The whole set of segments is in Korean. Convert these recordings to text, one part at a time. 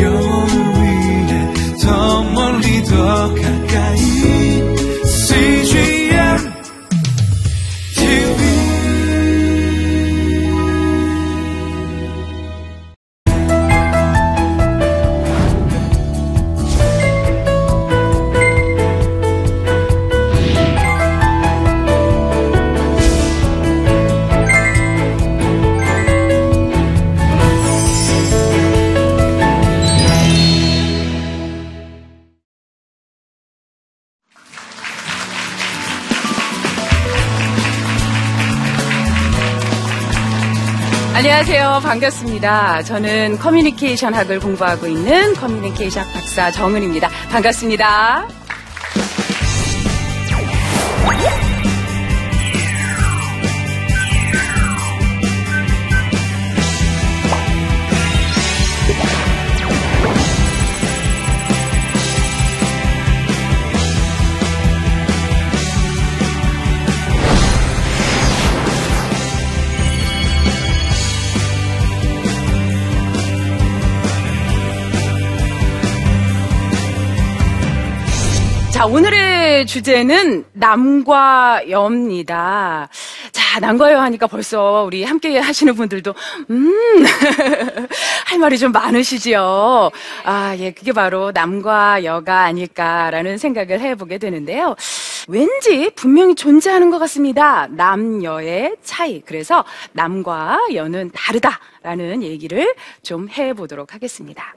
영 반갑습니다. 저는 커뮤니케이션 학을 공부하고 있는 커뮤니케이션 박사 정은입니다. 반갑습니다. 자, 오늘의 주제는 남과 여입니다. 자, 남과 여 하니까 벌써 우리 함께 하시는 분들도, 음, 할 말이 좀 많으시지요. 아, 예, 그게 바로 남과 여가 아닐까라는 생각을 해보게 되는데요. 왠지 분명히 존재하는 것 같습니다. 남여의 차이. 그래서 남과 여는 다르다라는 얘기를 좀 해보도록 하겠습니다.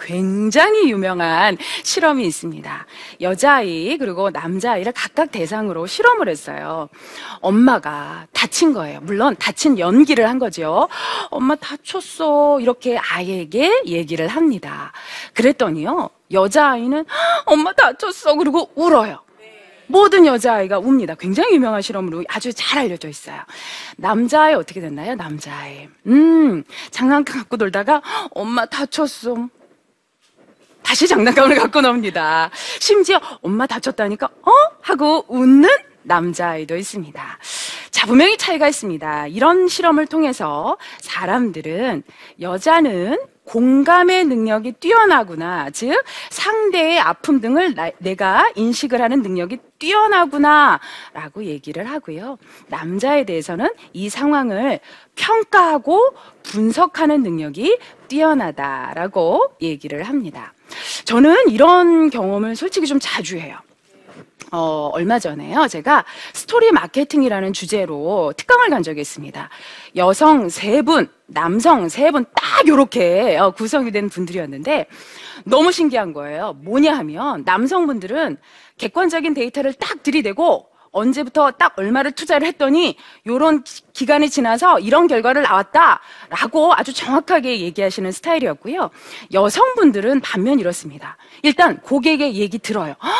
굉장히 유명한 실험이 있습니다. 여자아이 그리고 남자아이를 각각 대상으로 실험을 했어요. 엄마가 다친 거예요. 물론 다친 연기를 한 거죠. 엄마 다쳤어. 이렇게 아이에게 얘기를 합니다. 그랬더니요. 여자아이는 엄마 다쳤어. 그리고 울어요. 모든 여자아이가 웁니다. 굉장히 유명한 실험으로 아주 잘 알려져 있어요. 남자아이 어떻게 됐나요? 남자아이. 음, 장난감 갖고 놀다가 엄마 다쳤어. 다시 장난감을 갖고 나옵니다. 심지어 엄마 다쳤다니까 어? 하고 웃는 남자아이도 있습니다. 자, 분명히 차이가 있습니다. 이런 실험을 통해서 사람들은 여자는 공감의 능력이 뛰어나구나. 즉, 상대의 아픔 등을 나- 내가 인식을 하는 능력이 뛰어나구나. 라고 얘기를 하고요. 남자에 대해서는 이 상황을 평가하고 분석하는 능력이 뛰어나다라고 얘기를 합니다. 저는 이런 경험을 솔직히 좀 자주 해요. 어, 얼마 전에요. 제가 스토리 마케팅이라는 주제로 특강을 간 적이 있습니다. 여성 세 분, 남성 세 분 딱 요렇게 어, 구성이 된 분들이었는데 너무 신기한 거예요. 뭐냐 하면 남성분들은 객관적인 데이터를 딱 들이대고 언제부터 딱 얼마를 투자를 했더니 요런 기- 기간이 지나서 이런 결과를 나왔다라고 아주 정확하게 얘기하시는 스타일이었고요. 여성분들은 반면 이렇습니다. 일단 고객의 얘기 들어요. "아,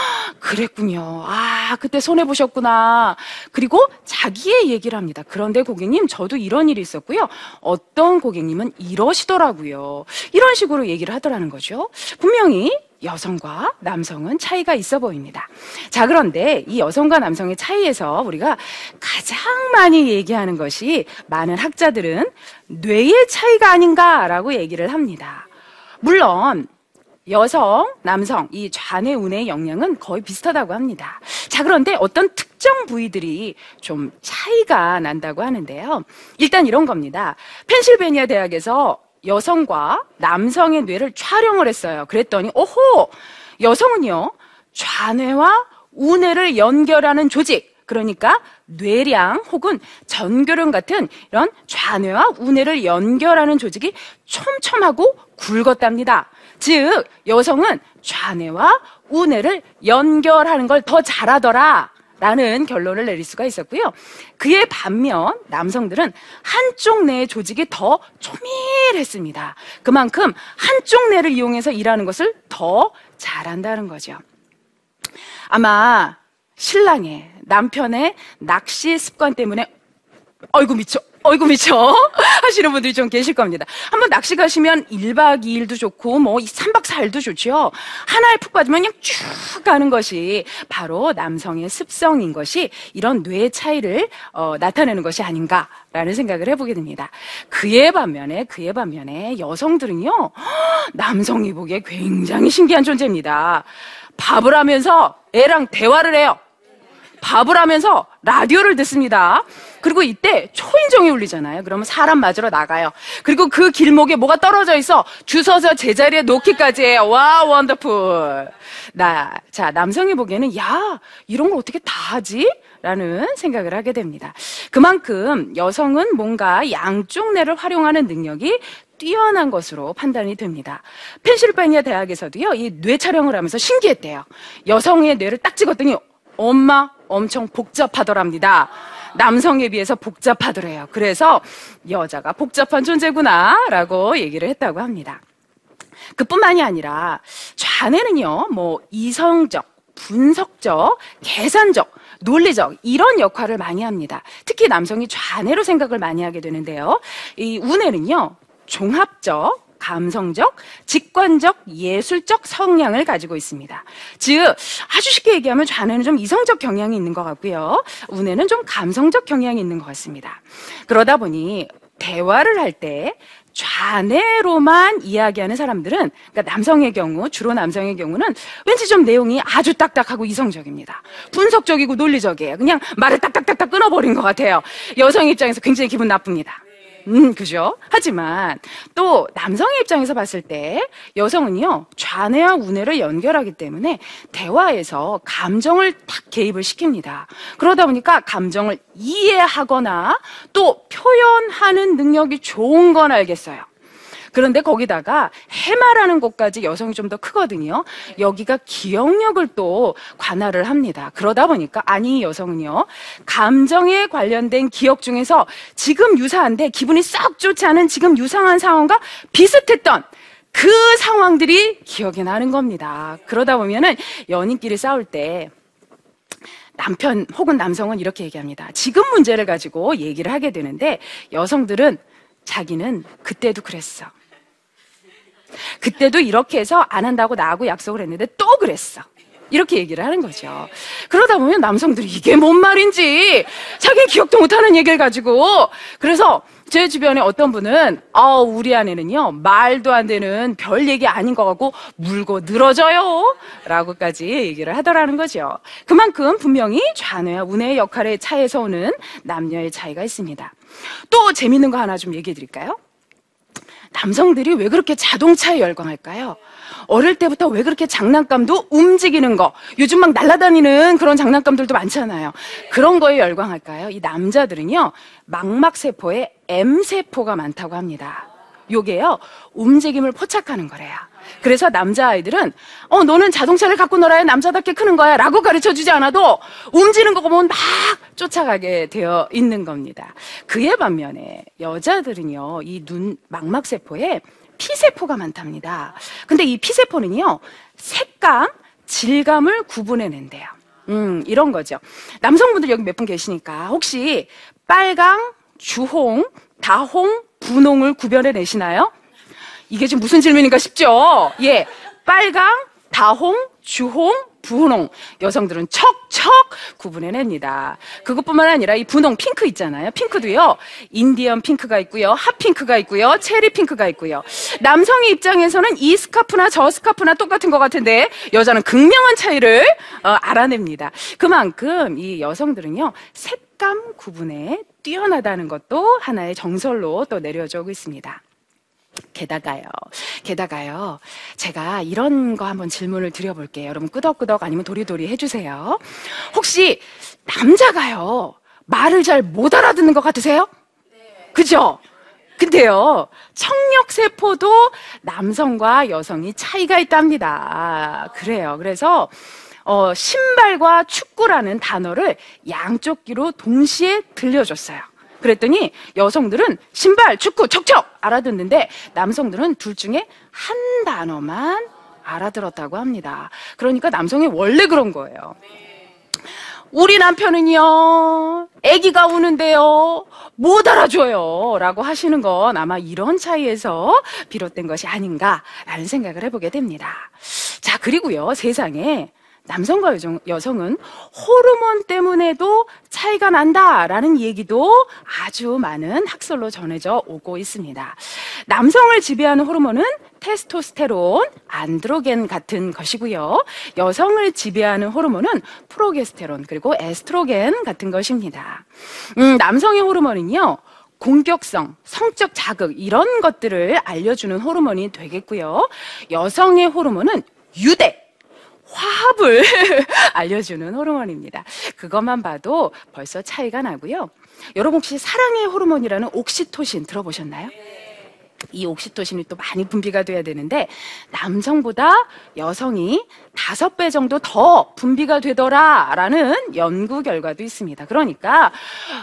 그랬군요. 아, 그때 손해 보셨구나. 그리고 자기의 얘기를 합니다. 그런데 고객님, 저도 이런 일이 있었고요. 어떤 고객님은 이러시더라고요. 이런 식으로 얘기를 하더라는 거죠. 분명히 여성과 남성은 차이가 있어 보입니다. 자, 그런데 이 여성과 남성의 차이에서 우리가 가장 많이 얘기하는 것이 많은 학자들은 뇌의 차이가 아닌가라고 얘기를 합니다. 물론 여성, 남성, 이 좌뇌, 우뇌의 영향은 거의 비슷하다고 합니다. 자, 그런데 어떤 특정 부위들이 좀 차이가 난다고 하는데요. 일단 이런 겁니다. 펜실베니아 대학에서 여성과 남성의 뇌를 촬영을 했어요. 그랬더니, 오호! 여성은요, 좌뇌와 우뇌를 연결하는 조직, 그러니까 뇌량 혹은 전교련 같은 이런 좌뇌와 우뇌를 연결하는 조직이 촘촘하고 굵었답니다. 즉, 여성은 좌뇌와 우뇌를 연결하는 걸 더 잘하더라. 라는 결론을 내릴 수가 있었고요. 그에 반면 남성들은 한쪽 뇌의 조직이 더 조밀했습니다. 그만큼 한쪽 뇌를 이용해서 일하는 것을 더 잘한다는 거죠. 아마 신랑의 남편의 낚시 습관 때문에 아이고 미쳐 어이구 미쳐 하시는 분들이 좀 계실 겁니다. 한번 낚시 가시면 1박 2일도 좋고 뭐 3박 4일도 좋죠. 하나에 푹 빠지면 그냥 쭉 가는 것이 바로 남성의 습성인 것이 이런 뇌 차이를 어, 나타내는 것이 아닌가라는 생각을 해보게 됩니다. 그에 반면에 그에 반면에 여성들은요 남성이 보기에 굉장히 신기한 존재입니다. 밥을 하면서 애랑 대화를 해요. 밥을 하면서 라디오를 듣습니다. 그리고 이때 초인종이 울리잖아요. 그러면 사람 맞으러 나가요. 그리고 그 길목에 뭐가 떨어져 있어 주워서 제자리에 놓기까지 해요. 와, 원더풀. 나, 자, 남성이 보기에는 야, 이런 걸 어떻게 다 하지? 라는 생각을 하게 됩니다. 그만큼 여성은 뭔가 양쪽 뇌를 활용하는 능력이 뛰어난 것으로 판단이 됩니다. 펜실바니아 대학에서도요, 이 뇌 촬영을 하면서 신기했대요. 여성의 뇌를 딱 찍었더니 엄마 엄청 복잡하더랍니다. 남성에 비해서 복잡하더래요. 그래서 여자가 복잡한 존재구나라고 얘기를 했다고 합니다. 그뿐만이 아니라 좌뇌는요, 뭐 이성적, 분석적, 계산적, 논리적 이런 역할을 많이 합니다. 특히 남성이 좌뇌로 생각을 많이 하게 되는데요. 이 우뇌는요, 종합적, 감성적, 직관적, 예술적 성향을 가지고 있습니다. 즉, 아주 쉽게 얘기하면 좌뇌는 좀 이성적 경향이 있는 것 같고요. 우뇌는 좀 감성적 경향이 있는 것 같습니다. 그러다 보니 대화를 할때 좌뇌로만 이야기하는 사람들은, 그러니까 남성의 경우, 주로 남성의 경우는 왠지 좀 내용이 아주 딱딱하고 이성적입니다. 분석적이고 논리적이에요. 그냥 말을 딱딱딱딱 끊어버린 것 같아요. 여성 입장에서 굉장히 기분 나쁩니다. 음, 그죠? 하지만 또 남성의 입장에서 봤을 때 여성은요, 좌뇌와 우뇌를 연결하기 때문에 대화에서 감정을 딱 개입을 시킵니다. 그러다 보니까 감정을 이해하거나 또 표현하는 능력이 좋은 건 알겠어요. 그런데 거기다가 해마라는 곳까지 여성이 좀 더 크거든요. 여기가 기억력을 또 관할을 합니다. 그러다 보니까 아니 이 여성은요. 감정에 관련된 기억 중에서 지금 유사한데 기분이 썩 좋지 않은 지금 유사한 상황과 비슷했던 그 상황들이 기억이 나는 겁니다. 그러다 보면은 연인끼리 싸울 때 남편 혹은 남성은 이렇게 얘기합니다. 지금 문제를 가지고 얘기를 하게 되는데 여성들은 자기는 그때도 그랬어. 그때도 이렇게 해서 안 한다고 나하고 약속을 했는데 또 그랬어. 이렇게 얘기를 하는 거죠. 그러다 보면 남성들이 이게 뭔 말인지 자기 기억도 못하는 얘기를 가지고 그래서 제 주변에 어떤 분은 아 우리 아내는요 말도 안 되는 별 얘기 아닌 것 같고 물고 늘어져요 라고까지 얘기를 하더라는 거죠. 그만큼 분명히 좌뇌와 우뇌의 역할의 차이에서 오는 남녀의 차이가 있습니다. 또 재밌는 거 하나 좀 얘기해 드릴까요? 남성들이 왜 그렇게 자동차에 열광할까요? 어릴 때부터 왜 그렇게 장난감도 움직이는 거, 요즘 막 날아다니는 그런 장난감들도 많잖아요. 그런 거에 열광할까요? 이 남자들은요, 망막세포에 M세포가 많다고 합니다. 요게요, 움직임을 포착하는 거래요. 그래서 남자아이들은, 어, 너는 자동차를 갖고 놀아야 남자답게 크는 거야. 라고 가르쳐 주지 않아도 움직이는 거 보면 막 쫓아가게 되어 있는 겁니다. 그에 반면에 여자들은요, 이 눈, 망막세포에 피세포가 많답니다. 근데 이 피세포는요, 색감, 질감을 구분해낸대요. 음, 이런 거죠. 남성분들 여기 몇 분 계시니까 혹시 빨강, 주홍, 다홍, 분홍을 구별해 내시나요? 이게 지금 무슨 질문인가 싶죠? 예. 빨강, 다홍, 주홍, 분홍. 여성들은 척척 구분해냅니다. 그것뿐만 아니라 이 분홍 핑크 있잖아요. 핑크도요. 인디언 핑크가 있고요. 핫핑크가 있고요. 체리 핑크가 있고요. 남성의 입장에서는 이 스카프나 저 스카프나 똑같은 것 같은데 여자는 극명한 차이를 어, 알아냅니다. 그만큼 이 여성들은요. 색감 구분에 뛰어나다는 것도 하나의 정설로 또 내려져 오고 있습니다. 게다가요, 게다가요, 제가 이런 거 한번 질문을 드려볼게요. 여러분, 끄덕끄덕 아니면 도리도리 해주세요. 혹시 남자가요, 말을 잘 못 알아듣는 것 같으세요? 그죠? 근데요, 청력세포도 남성과 여성이 차이가 있답니다. 그래요. 그래서, 어, 신발과 축구라는 단어를 양쪽 귀로 동시에 들려줬어요. 그랬더니 여성들은 신발, 축구, 척척 알아듣는데 남성들은 둘 중에 한 단어만 알아들었다고 합니다. 그러니까 남성이 원래 그런 거예요. 우리 남편은요, 아기가 우는데요, 못 알아줘요. 라고 하시는 건 아마 이런 차이에서 비롯된 것이 아닌가라는 생각을 해보게 됩니다. 자, 그리고요, 세상에 남성과 여성, 여성 은 호르몬 때문에도 차이가 난다라는 얘기도 아주 많은 학설로 전해져 오고 있습니다. 남성을 지배하는 호르몬은 테스토스테론, 안드로겐 같은 것이고요. 여성을 지배하는 호르몬은 프로게스테론 그리고 에스트로겐 같은 것입니다. 음, 남성의 호르몬은요. 공격성, 성적 자극 이런 것들을 알려주는 호르몬이 되겠고요. 여성의 호르몬은 유대, 화합을 알려주는 호르몬입니다. 그것만 봐도 벌써 차이가 나고요. 여러분 혹시 사랑의 호르몬이라는 옥시토신 들어보셨나요? 이 옥시토신이 또 많이 분비가 돼야 되는데 남성보다 여성이 다섯 배 정도 더 분비가 되더라라는 연구 결과도 있습니다. 그러니까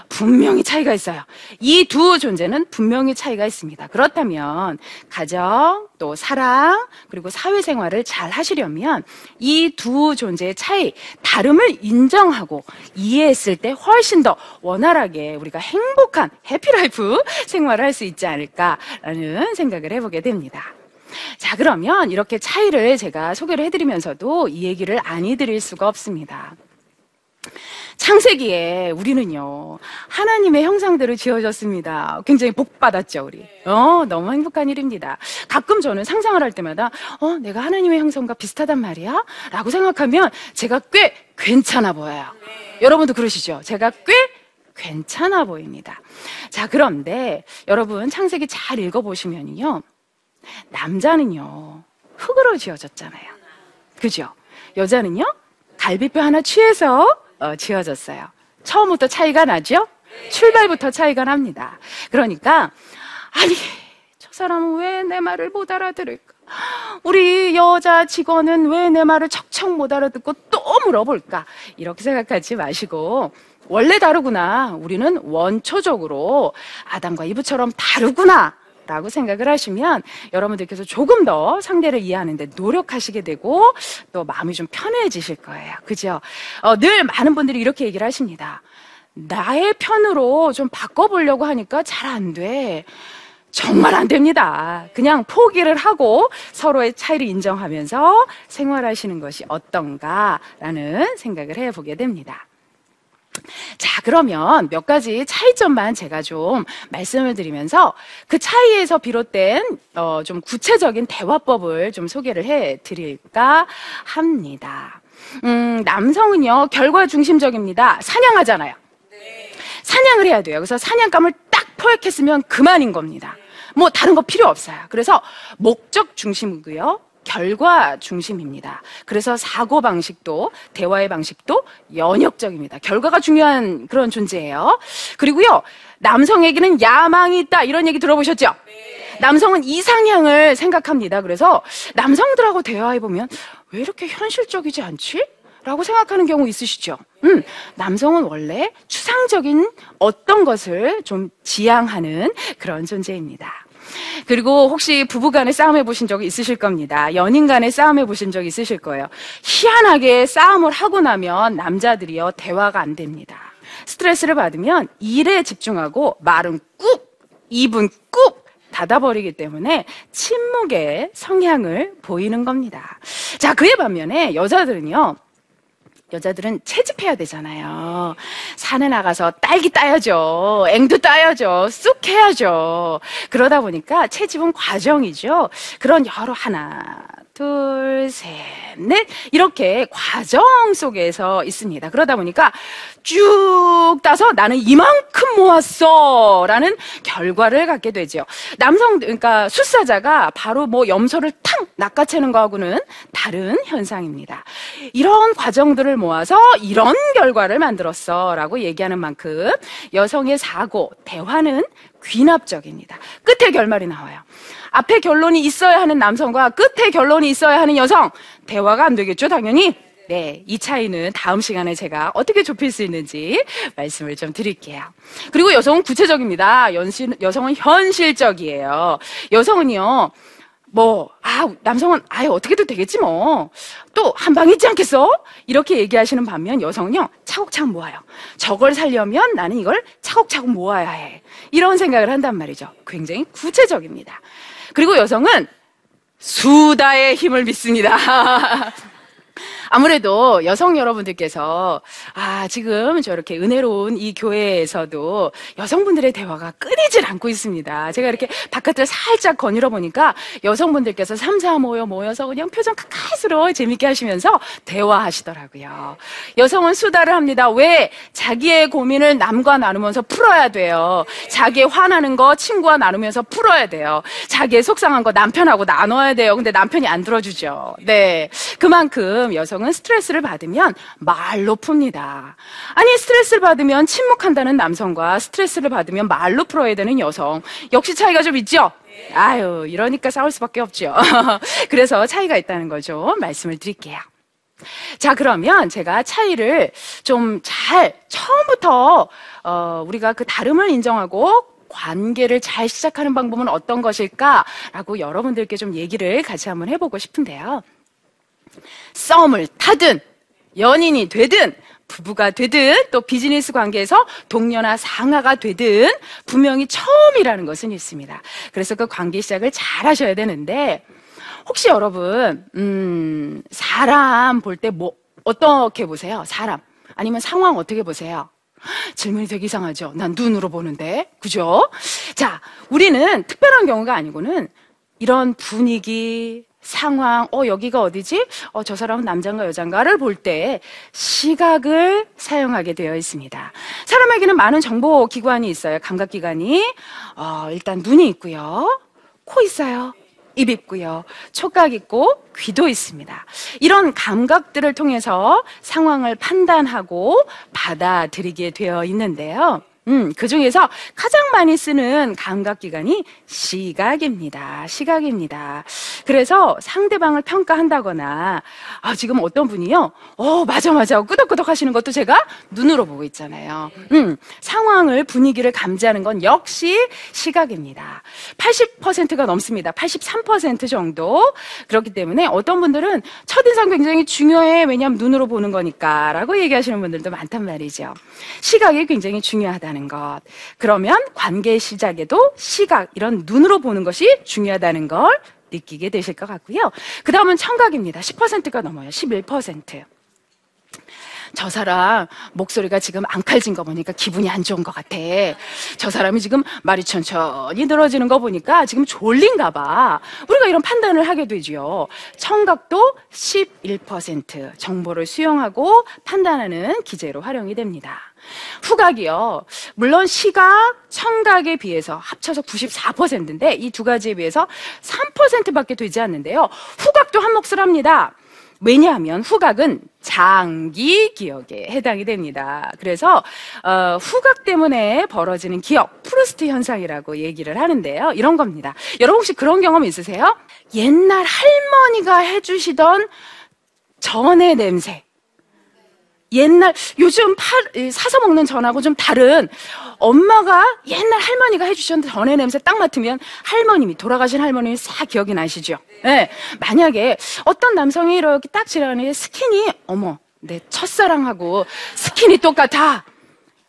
분명히 차이가 있어요. 이 두 존재는 분명히 차이가 있습니다. 그렇다면 가정 또 사랑 그리고 사회생활을 잘 하시려면 이 두 존재의 차이 다름을 인정하고 이해했을 때 훨씬 더 원활하게 우리가 행복한 해피라이프 생활을 할 수 있지 않을까라는 생각을 해보게 됩니다. 자, 그러면 이렇게 차이를 제가 소개를 해드리면서도 이 얘기를 안 해드릴 수가 없습니다. 창세기에 우리는요, 하나님의 형상대로 지어졌습니다. 굉장히 복받았죠, 우리. 어, 너무 행복한 일입니다. 가끔 저는 상상을 할 때마다, 어, 내가 하나님의 형상과 비슷하단 말이야? 라고 생각하면 제가 꽤 괜찮아 보여요. 여러분도 그러시죠? 제가 꽤 괜찮아 보입니다. 자, 그런데 여러분 창세기 잘 읽어보시면요. 남자는요, 흙으로 지어졌잖아요. 그죠? 여자는요, 갈비뼈 하나 취해서 어, 지어졌어요. 처음부터 차이가 나죠? 출발부터 차이가 납니다. 그러니까, 아니, 저 사람은 왜 내 말을 못 알아들을까? 우리 여자 직원은 왜 내 말을 척척 못 알아듣고 또 물어볼까? 이렇게 생각하지 마시고, 원래 다르구나. 우리는 원초적으로 아담과 이브처럼 다르구나. 라고 생각을 하시면 여러분들께서 조금 더 상대를 이해하는데 노력하시게 되고 또 마음이 좀 편해지실 거예요. 그죠? 어, 늘 많은 분들이 이렇게 얘기를 하십니다. 나의 편으로 좀 바꿔보려고 하니까 잘 안 돼. 정말 안 됩니다. 그냥 포기를 하고 서로의 차이를 인정하면서 생활하시는 것이 어떤가라는 생각을 해보게 됩니다. 자, 그러면 몇 가지 차이점만 제가 좀 말씀을 드리면서 그 차이에서 비롯된 어, 좀 구체적인 대화법을 좀 소개를 해 드릴까 합니다. 음, 남성은요, 결과 중심적입니다. 사냥하잖아요. 사냥을 해야 돼요. 그래서 사냥감을 딱 포획했으면 그만인 겁니다. 뭐 다른 거 필요 없어요. 그래서 목적 중심이고요. 결과 중심입니다. 그래서 사고 방식도 대화의 방식도 연역적입니다. 결과가 중요한 그런 존재예요. 그리고요. 남성에게는 야망이 있다 이런 얘기 들어보셨죠? 남성은 이상향을 생각합니다. 그래서 남성들하고 대화해 보면 왜 이렇게 현실적이지 않지? 라고 생각하는 경우 있으시죠? 음, 남성은 원래 추상적인 어떤 것을 좀 지향하는 그런 존재입니다. 그리고 혹시 부부 간에 싸움 해 보신 적이 있으실 겁니다. 연인 간에 싸움 해 보신 적 있으실 거예요. 희한하게 싸움을 하고 나면 남자들이요, 대화가 안 됩니다. 스트레스를 받으면 일에 집중하고 말은 꾹, 입은 꾹 닫아버리기 때문에 침묵의 성향을 보이는 겁니다. 자, 그에 반면에 여자들은요, 여자들은 채집해야 되잖아요. 산에 나가서 딸기 따야죠. 앵두 따야죠. 쑥 해야죠. 그러다 보니까 채집은 과정이죠. 그런 여러 하나, 둘, 셋, 넷 이렇게 과정 속에서 있습니다. 그러다 보니까 쭉 따서 나는 이만큼 모았어 라는 결과를 갖게 되죠. 남성 그러니까 숫사자가 바로 뭐 염소를 탕 낚아채는 거하고는 다른 현상입니다. 이런 과정들을 모아서 이런 결과를 만들었어 라고 얘기하는 만큼 여성의 사고 대화는 귀납적입니다. 끝에 결말이 나와요. 앞에 결론이 있어야 하는 남성과 끝에 결론이 있어야 하는 여성 대화가 안 되겠죠, 당연히. 네, 이 차이는 다음 시간에 제가 어떻게 좁힐 수 있는지 말씀을 좀 드릴게요. 그리고 여성은 구체적입니다. 연신, 여성은 현실적이에요. 여성은요, 뭐, 아, 남성은 아예 어떻게도 되겠지 뭐. 또, 한 방 있지 않겠어? 이렇게 얘기하시는 반면 여성은요, 차곡차곡 모아요. 저걸 살려면 나는 이걸 차곡차곡 모아야 해. 이런 생각을 한단 말이죠. 굉장히 구체적입니다. 그리고 여성은 수다의 힘을 믿습니다. 아무래도 여성 여러분들께서 아 지금 저렇게 은혜로운 이 교회에서도 여성분들의 대화가 끊이질 않고 있습니다. 제가 이렇게 바깥을 살짝 거닐어 보니까 여성분들께서 삼사 모여 모여서 그냥 표정 카카스로 재밌게 하시면서 대화하시더라고요. 여성은 수다를 합니다. 왜 자기의 고민을 남과 나누면서 풀어야 돼요. 자기의 화나는 거 친구와 나누면서 풀어야 돼요. 자기의 속상한 거 남편하고 나눠야 돼요. 근데 남편이 안 들어주죠. 네, 그만큼 여성 은 스트레스를 받으면 말로 풉니다. 아니 스트레스를 받으면 침묵한다는 남성과 스트레스를 받으면 말로 풀어야 되는 여성 역시 차이가 좀 있죠. 아유 이러니까 싸울 수밖에 없죠. 그래서 차이가 있다는 거죠. 말씀을 드릴게요. 자, 그러면 제가 차이를 좀 잘 처음부터 어, 우리가 그 다름을 인정하고 관계를 잘 시작하는 방법은 어떤 것일까라고 여러분들께 좀 얘기를 같이 한번 해보고 싶은데요. 썸을 타든 연인이 되든 부부가 되든 또 비즈니스 관계에서 동료나 상하가 되든 분명히 처음이라는 것은 있습니다. 그래서 그 관계 시작을 잘 하셔야 되는데 혹시 여러분 음, 사람 볼 때 뭐 어떻게 보세요? 사람 아니면 상황 어떻게 보세요? 질문이 되게 이상하죠. 난 눈으로 보는데 그죠? 자, 우리는 특별한 경우가 아니고는 이런 분위기, 상황, 어, 여기가 어디지? 어, 저 사람은 남자인가 여자인가를 볼 때 시각을 사용하게 되어 있습니다. 사람에게는 많은 정보 기관이 있어요. 감각 기관이. 어, 일단 눈이 있고요. 코 있어요. 입 있고요. 촉각 있고 귀도 있습니다. 이런 감각들을 통해서 상황을 판단하고 받아들이게 되어 있는데요. 음, 그 중에서 가장 많이 쓰는 감각기관이 시각입니다. 시각입니다. 그래서 상대방을 평가한다거나, 아, 지금 어떤 분이요? 어, 맞아, 맞아. 끄덕끄덕 하시는 것도 제가 눈으로 보고 있잖아요. 음, 상황을, 분위기를 감지하는 건 역시 시각입니다. 80%가 넘습니다. 83% 정도. 그렇기 때문에 어떤 분들은 첫인상 굉장히 중요해. 왜냐하면 눈으로 보는 거니까. 라고 얘기하시는 분들도 많단 말이죠. 시각이 굉장히 중요하다는 것. 그러면 관계 시작에도 시각, 이런 눈으로 보는 것이 중요하다는 걸 느끼게 되실 것 같고요. 그 다음은 청각입니다. 10%가 넘어요. 11%. 저 사람 목소리가 지금 앙칼진 거 보니까 기분이 안 좋은 것 같아. 저 사람이 지금 말이 천천히 늘어지는 거 보니까 지금 졸린가 봐. 우리가 이런 판단을 하게 되지요. 청각도 11% 정보를 수용하고 판단하는 기재로 활용이 됩니다. 후각이요. 물론 시각, 청각에 비해서 합쳐서 94%인데 이 두 가지에 비해서 3%밖에 되지 않는데요. 후각도 한 몫을 합니다. 왜냐하면 후각은 장기 기억에 해당이 됩니다. 그래서 어, 후각 때문에 벌어지는 기억, 프루스트 현상이라고 얘기를 하는데요. 이런 겁니다. 여러분 혹시 그런 경험 있으세요? 옛날 할머니가 해주시던 전의 냄새. 옛날 요즘 파, 이, 사서 먹는 전하고 좀 다른 엄마가 옛날 할머니가 해주셨던 전의 냄새 딱 맡으면 할머님이 돌아가신 할머님이 싹 기억이 나시죠. 예. 만약에 어떤 남성이 이렇게 딱 지나가는데 스킨이 어머 내 첫사랑하고 스킨이 똑같아.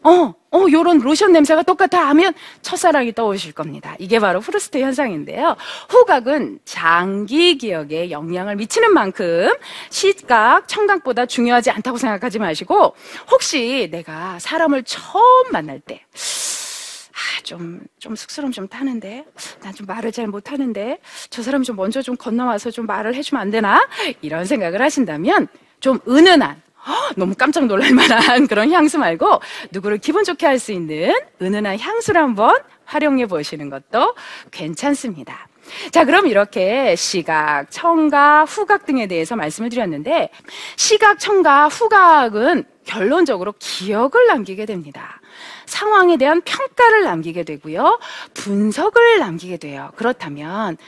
어, 어, 요런 로션 냄새가 똑같아 하면 첫사랑이 떠오르실 겁니다. 이게 바로 프루스트 현상인데요. 후각은 장기 기억에 영향을 미치는 만큼 시각, 청각보다 중요하지 않다고 생각하지 마시고 혹시 내가 사람을 처음 만날 때 아, 좀, 좀 쑥스러움 좀 타는데? 난 좀 말을 잘 못하는데? 저 사람이 좀 먼저 좀 건너와서 좀 말을 해주면 안 되나? 이런 생각을 하신다면 좀 은은한, 헉, 너무 깜짝 놀랄 만한 그런 향수 말고 누구를 기분 좋게 할 수 있는 은은한 향수를 한번 활용해 보시는 것도 괜찮습니다. 자, 그럼 이렇게 시각, 청각, 후각 등에 대해서 말씀을 드렸는데 시각, 청각, 후각은 결론적으로 기억을 남기게 됩니다. 상황에 대한 평가를 남기게 되고요. 분석을 남기게 돼요. 그렇다면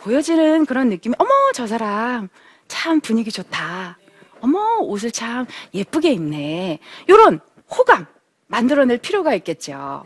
보여지는 그런 느낌이 어머, 저 사람 참 분위기 좋다. 어머, 옷을 참 예쁘게 입네. 요런 호감 만들어낼 필요가 있겠죠.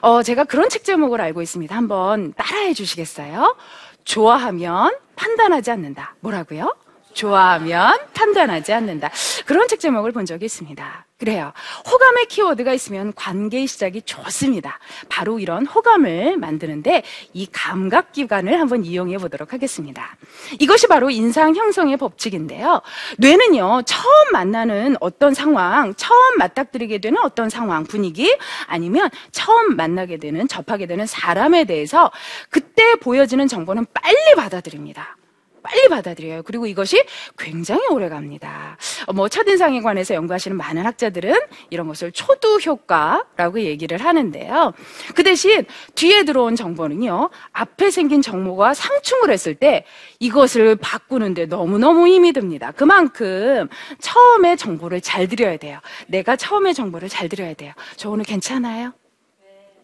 어, 제가 그런 책 제목을 알고 있습니다. 한번 따라해 주시겠어요? 좋아하면 판단하지 않는다. 뭐라고요? 좋아하면 판단하지 않는다. 그런 책 제목을 본 적이 있습니다. 그래요. 호감의 키워드가 있으면 관계의 시작이 좋습니다. 바로 이런 호감을 만드는데 이 감각 기관을 한번 이용해 보도록 하겠습니다. 이것이 바로 인상 형성의 법칙인데요. 뇌는요, 처음 만나는 어떤 상황, 처음 맞닥뜨리게 되는 어떤 상황, 분위기, 아니면 처음 만나게 되는, 접하게 되는 사람에 대해서 그때 보여지는 정보는 빨리 받아들입니다. 빨리 받아들여요. 그리고 이것이 굉장히 오래 갑니다. 어, 뭐, 첫인상에 관해서 연구하시는 많은 학자들은 이런 것을 초두 효과라고 얘기를 하는데요. 그 대신 뒤에 들어온 정보는요, 앞에 생긴 정보가 상충을 했을 때 이것을 바꾸는데 너무너무 힘이 듭니다. 그만큼 처음에 정보를 잘 드려야 돼요. 내가 처음에 정보를 잘 드려야 돼요. 저 오늘 괜찮아요?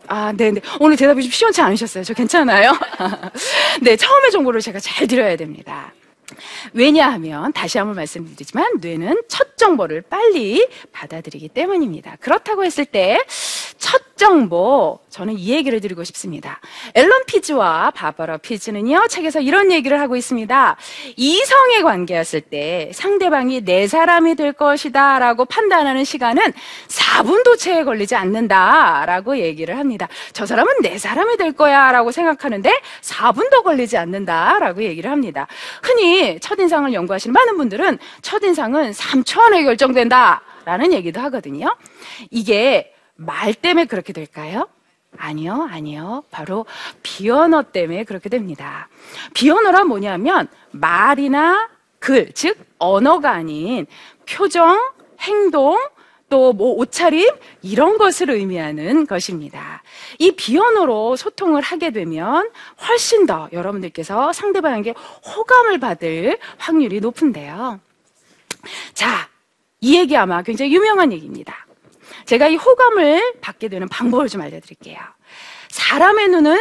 아, 네, 네. 오늘 대답이 좀 시원치 않으셨어요? 저 괜찮아요? 네, 처음에 정보를 제가 잘 드려야 됩니다. 왜냐하면, 다시 한번 말씀드리지만, 뇌는 첫 정보를 빨리 받아들이기 때문입니다. 그렇다고 했을 때, 첫 정보, 저는 이 얘기를 드리고 싶습니다. 앨런 피즈와 바바라 피즈는요, 책에서 이런 얘기를 하고 있습니다. 이성의 관계였을 때 상대방이 내 사람이 될 것이다 라고 판단하는 시간은 4분도 채 걸리지 않는다 라고 얘기를 합니다. 저 사람은 내 사람이 될 거야 라고 생각하는데 4분도 걸리지 않는다 라고 얘기를 합니다. 흔히 첫인상을 연구하시는 많은 분들은 첫인상은 3초 안에 결정된다 라는 얘기도 하거든요. 이게 말 때문에 그렇게 될까요? 아니요, 아니요. 바로 비언어 때문에 그렇게 됩니다. 비언어란 뭐냐면 말이나 글, 즉 언어가 아닌 표정, 행동, 또 뭐 옷차림 이런 것을 의미하는 것입니다. 이 비언어로 소통을 하게 되면 훨씬 더 여러분들께서 상대방에게 호감을 받을 확률이 높은데요. 자, 이 얘기 아마 굉장히 유명한 얘기입니다. 제가 이 호감을 받게 되는 방법을 좀 알려드릴게요. 사람의 눈은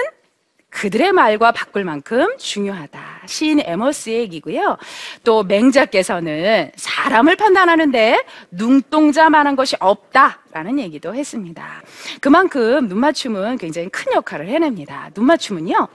그들의 말과 바꿀 만큼 중요하다. 시인 에머스의 얘기고요. 또 맹자께서는 사람을 판단하는데 눈동자만한 것이 없다라는 얘기도 했습니다. 그만큼 눈맞춤은 굉장히 큰 역할을 해냅니다. 눈맞춤은요.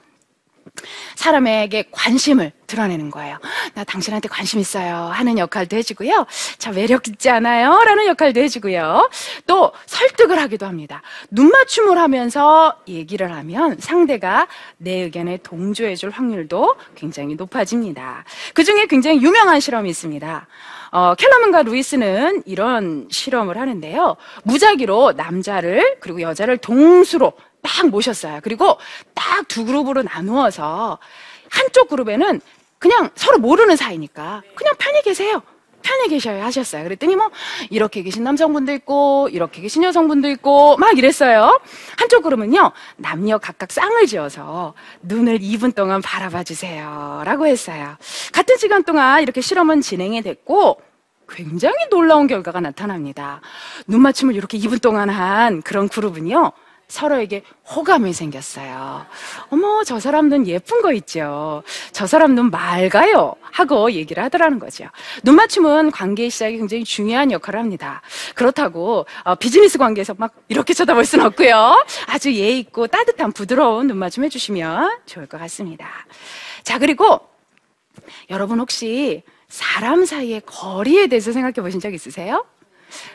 사람에게 관심을 드러내는 거예요. 나 당신한테 관심 있어요. 하는 역할도 해주고요. 자, 매력 있지 않아요? 라는 역할도 해주고요. 또 설득을 하기도 합니다. 눈맞춤을 하면서 얘기를 하면 상대가 내 의견에 동조해줄 확률도 굉장히 높아집니다. 그 중에 굉장히 유명한 실험이 있습니다. 어, 켈러먼과 루이스는 이런 실험을 하는데요. 무작위로 남자를 그리고 여자를 동수로 딱 모셨어요. 그리고 딱 두 그룹으로 나누어서 한쪽 그룹에는 그냥 서로 모르는 사이니까 그냥 편히 계세요. 편히 계셔야 하셨어요. 그랬더니 뭐 이렇게 계신 남성분도 있고 이렇게 계신 여성분도 있고 막 이랬어요. 한쪽 그룹은요 남녀 각각 쌍을 지어서 눈을 2분 동안 바라봐 주세요라고 했어요. 같은 시간 동안 이렇게 실험은 진행이 됐고 굉장히 놀라운 결과가 나타납니다. 눈 맞춤을 이렇게 2분 동안 한 그런 그룹은요. 서로에게 호감이 생겼어요. 어머, 저 사람 눈 예쁜 거 있죠. 저 사람 눈 맑아요. 하고 얘기를 하더라는 거죠. 눈 맞춤은 관계의 시작에 굉장히 중요한 역할을 합니다. 그렇다고 어, 비즈니스 관계에서 막 이렇게 쳐다볼 수는 없고요. 아주 예의 있고 따뜻한 부드러운 눈 맞춤 해주시면 좋을 것 같습니다. 자, 그리고 여러분 혹시 사람 사이의 거리에 대해서 생각해 보신 적 있으세요?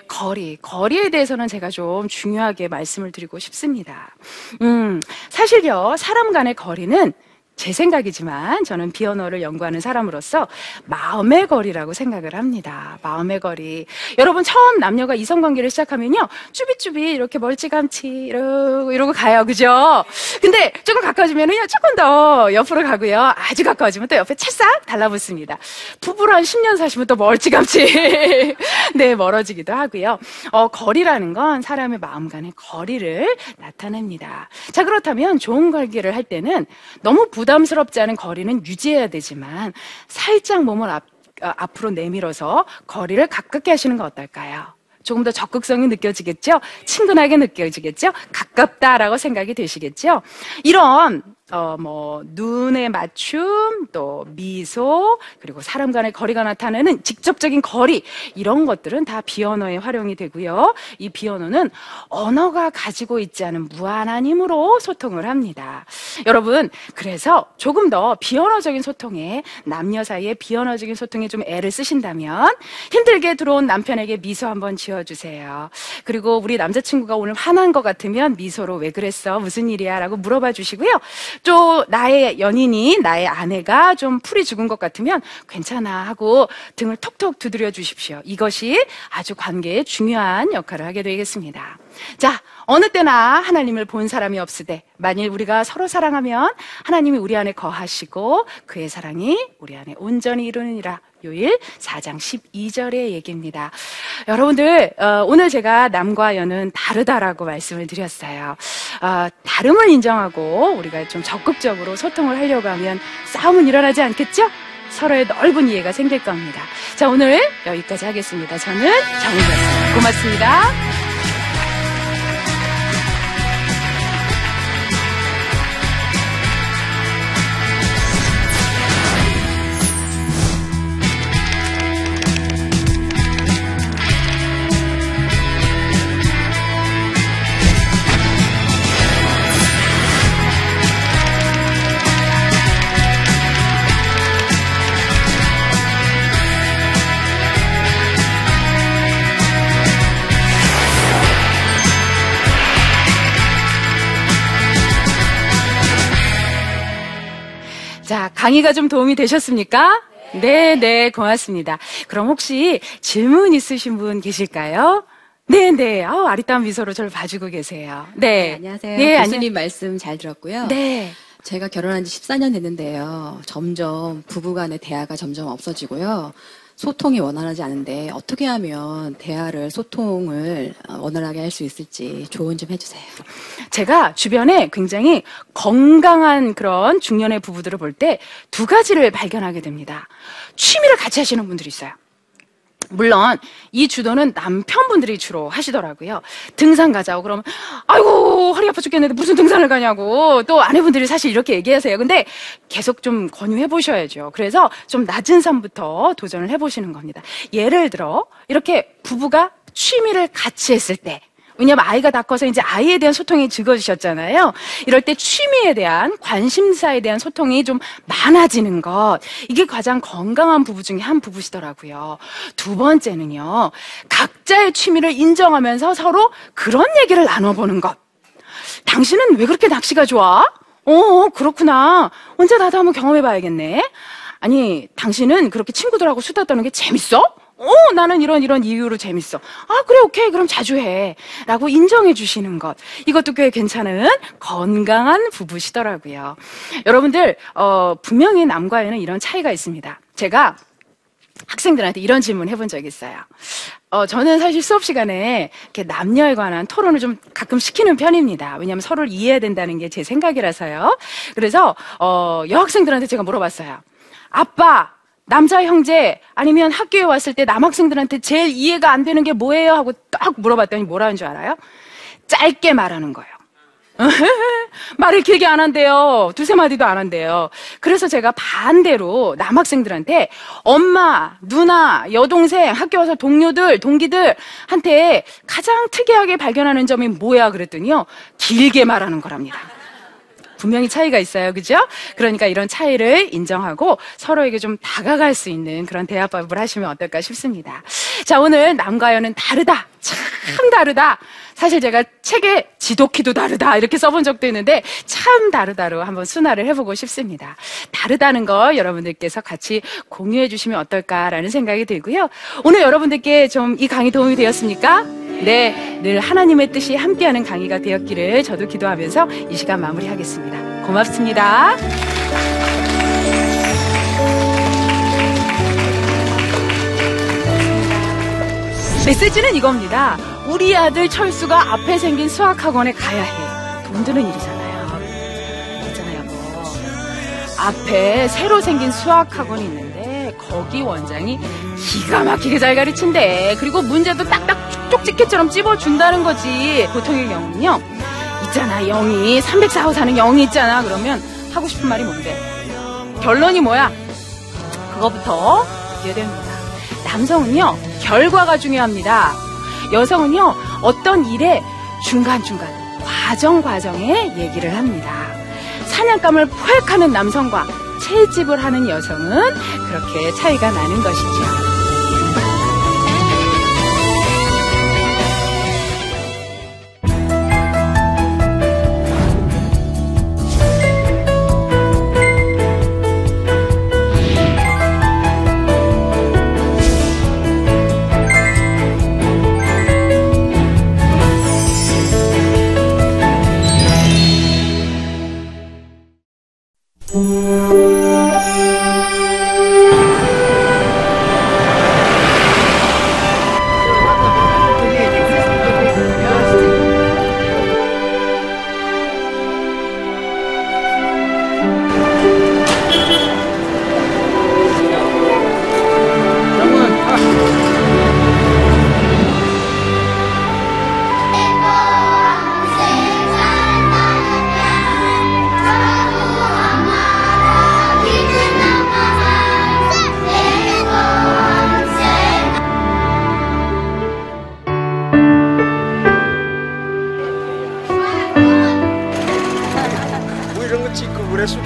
거리, 거리에 대해서는 제가 좀 중요하게 말씀을 드리고 싶습니다. 음, 사실요, 사람 간의 거리는 제 생각이지만 저는 비언어를 연구하는 사람으로서 마음의 거리라고 생각을 합니다. 마음의 거리. 여러분 처음 남녀가 이성 관계를 시작하면요. 쭈비쭈비 이렇게 멀찌감치 이러고 이러고 가요. 그죠? 근데 조금 가까워지면은요. 조금 더 옆으로 가고요. 아주 가까워지면 또 옆에 찰싹 달라붙습니다. 부부로 한 10년 사시면 또 멀찌감치 네, 멀어지기도 하고요. 어, 거리라는 건 사람의 마음 간의 거리를 나타냅니다. 자, 그렇다면 좋은 관계를 할 때는 너무 부담 스럽지 않은 거리는 유지해야 되지만 살짝 몸을 앞, 어, 앞으로 내밀어서 거리를 가깝게 하시는 거 어떨까요? 조금 더 적극성이 느껴지겠죠? 친근하게 느껴지겠죠? 가깝다라고 생각이 되시겠죠? 이런 어, 뭐, 눈의 맞춤, 또 미소, 그리고 사람 간의 거리가 나타내는 직접적인 거리, 이런 것들은 다 비언어에 활용이 되고요. 이 비언어는 언어가 가지고 있지 않은 무한한 힘으로 소통을 합니다. 여러분, 그래서 조금 더 비언어적인 소통에, 남녀 사이의 비언어적인 소통에 좀 애를 쓰신다면, 힘들게 들어온 남편에게 미소 한번 지어주세요. 그리고 우리 남자친구가 오늘 화난 것 같으면 미소로 왜 그랬어? 무슨 일이야? 라고 물어봐 주시고요. 또 나의 연인이 나의 아내가 좀 풀이 죽은 것 같으면 괜찮아 하고 등을 톡톡 두드려 주십시오. 이것이 아주 관계에 중요한 역할을 하게 되겠습니다. 자, 어느 때나 하나님을 본 사람이 없으되 만일 우리가 서로 사랑하면 하나님이 우리 안에 거하시고 그의 사랑이 우리 안에 온전히 이루느니라. 요일 4장 12절의 얘기입니다. 여러분들 어, 오늘 제가 남과 여는 다르다라고 말씀을 드렸어요. 어, 다름을 인정하고 우리가 좀 적극적으로 소통을 하려고 하면 싸움은 일어나지 않겠죠? 서로의 넓은 이해가 생길 겁니다. 자 오늘 여기까지 하겠습니다. 저는 정우였습니다. 고맙습니다. 강의가 좀 도움이 되셨습니까? 네, 네, 고맙습니다. 그럼 혹시 질문 있으신 분 계실까요? 네, 네. 아우, 아리따운 미소로 저를 봐주고 계세요. 네. 네, 안녕하세요. 네, 교수님 말씀 잘 들었고요. 네. 제가 결혼한 지 14년 됐는데요. 점점 부부 간의 대화가 점점 없어지고요. 소통이 원활하지 않은데 어떻게 하면 대화를 소통을 어, 원활하게 할 수 있을지 조언 좀 해주세요. 제가 주변에 굉장히 건강한 그런 중년의 부부들을 볼 때 두 가지를 발견하게 됩니다. 취미를 같이 하시는 분들이 있어요. 물론 이 주도는 남편분들이 주로 하시더라고요. 등산 가자고 그러면 아이고 허리 아파 죽겠는데 무슨 등산을 가냐고 또 아내분들이 사실 이렇게 얘기하세요. 근데 계속 좀 권유해 보셔야죠. 그래서 좀 낮은 산부터 도전을 해 보시는 겁니다. 예를 들어 이렇게 부부가 취미를 같이 했을 때 왜냐면 아이가 다 커서 이제 아이에 대한 소통이 즐거우셨잖아요. 이럴 때 취미에 대한 관심사에 대한 소통이 좀 많아지는 것. 이게 가장 건강한 부부 중에 한 부부시더라고요. 두 번째는요. 각자의 취미를 인정하면서 서로 그런 얘기를 나눠보는 것. 당신은 왜 그렇게 낚시가 좋아? 어, 그렇구나. 언제 나도 한번 경험해봐야겠네. 아니, 당신은 그렇게 친구들하고 수다 떠는 게 재밌어? 어, 나는 이런 이런 이유로 재밌어. 아, 그래, 오케이. 그럼 자주 해. 라고 인정해 주시는 것. 이것도 꽤 괜찮은 건강한 부부시더라고요. 여러분들, 어, 분명히 남과 여는 이런 차이가 있습니다. 제가 학생들한테 이런 질문 해본 적이 있어요. 어, 저는 사실 수업 시간에 이렇게 남녀에 관한 토론을 좀 가끔 시키는 편입니다. 왜냐하면 서로를 이해해야 된다는 게 제 생각이라서요. 그래서, 어, 여학생들한테 제가 물어봤어요. 아빠, 남자 형제, 아니면 학교에 왔을 때 남학생들한테 제일 이해가 안 되는 게 뭐예요? 하고 딱 물어봤더니 뭐라는 줄 알아요? 짧게 말하는 거예요. 말을 길게 안 한대요. 두세 마디도 안 한대요. 그래서 제가 반대로 남학생들한테 엄마, 누나, 여동생, 학교 와서 동료들, 동기들한테 가장 특이하게 발견하는 점이 뭐야? 그랬더니요. 길게 말하는 거랍니다. 분명히 차이가 있어요. 그죠? 그러니까 이런 차이를 인정하고 서로에게 좀 다가갈 수 있는 그런 대화법을 하시면 어떨까 싶습니다. 자, 오늘 남과 여는 다르다. 참 다르다. 사실 제가 책에 지독히도 다르다. 이렇게 써본 적도 있는데 참 다르다로 한번 순화를 해보고 싶습니다. 다르다는 거 여러분들께서 같이 공유해 주시면 어떨까라는 생각이 들고요. 오늘 여러분들께 좀 이 강의 도움이 되었습니까? 네, 늘 하나님의 뜻이 함께하는 강의가 되었기를 저도 기도하면서 이 시간 마무리하겠습니다. 고맙습니다. 메시지는 이겁니다. 우리 아들 철수가 앞에 생긴 수학학원에 가야 해. 돈 드는 일이잖아요. 있잖아요, 뭐. 앞에 새로 생긴 수학학원이 있는데 거기 원장이 기가 막히게 잘 가르친대. 그리고 문제도 딱딱 쭉쭉 찍게처럼 찝어준다는 거지. 보통의 경우는요. 있잖아, 0이 304호 사는 0이 있잖아. 그러면 하고 싶은 말이 뭔데? 결론이 뭐야? 그거부터 이해 됩니다. 남성은요, 결과가 중요합니다. 여성은요, 어떤 일의 중간중간, 과정 과정에 얘기를 합니다. 사냥감을 포획하는 남성과 채집을 하는 여성은 그렇게 차이가 나는 것이죠.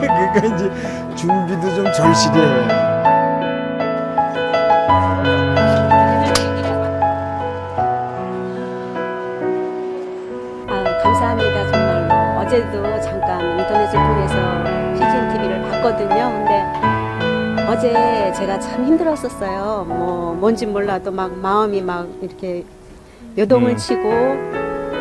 그러니까 이제 준비도 좀 절실해요. 아, 감사합니다 정말로 어제도 잠깐 인터넷을 통해서 CGN TV를 봤거든요. 근데 어제 제가 참 힘들었었어요. 뭐 뭔지 몰라도 막 마음이 막 이렇게 요동을 음. 치고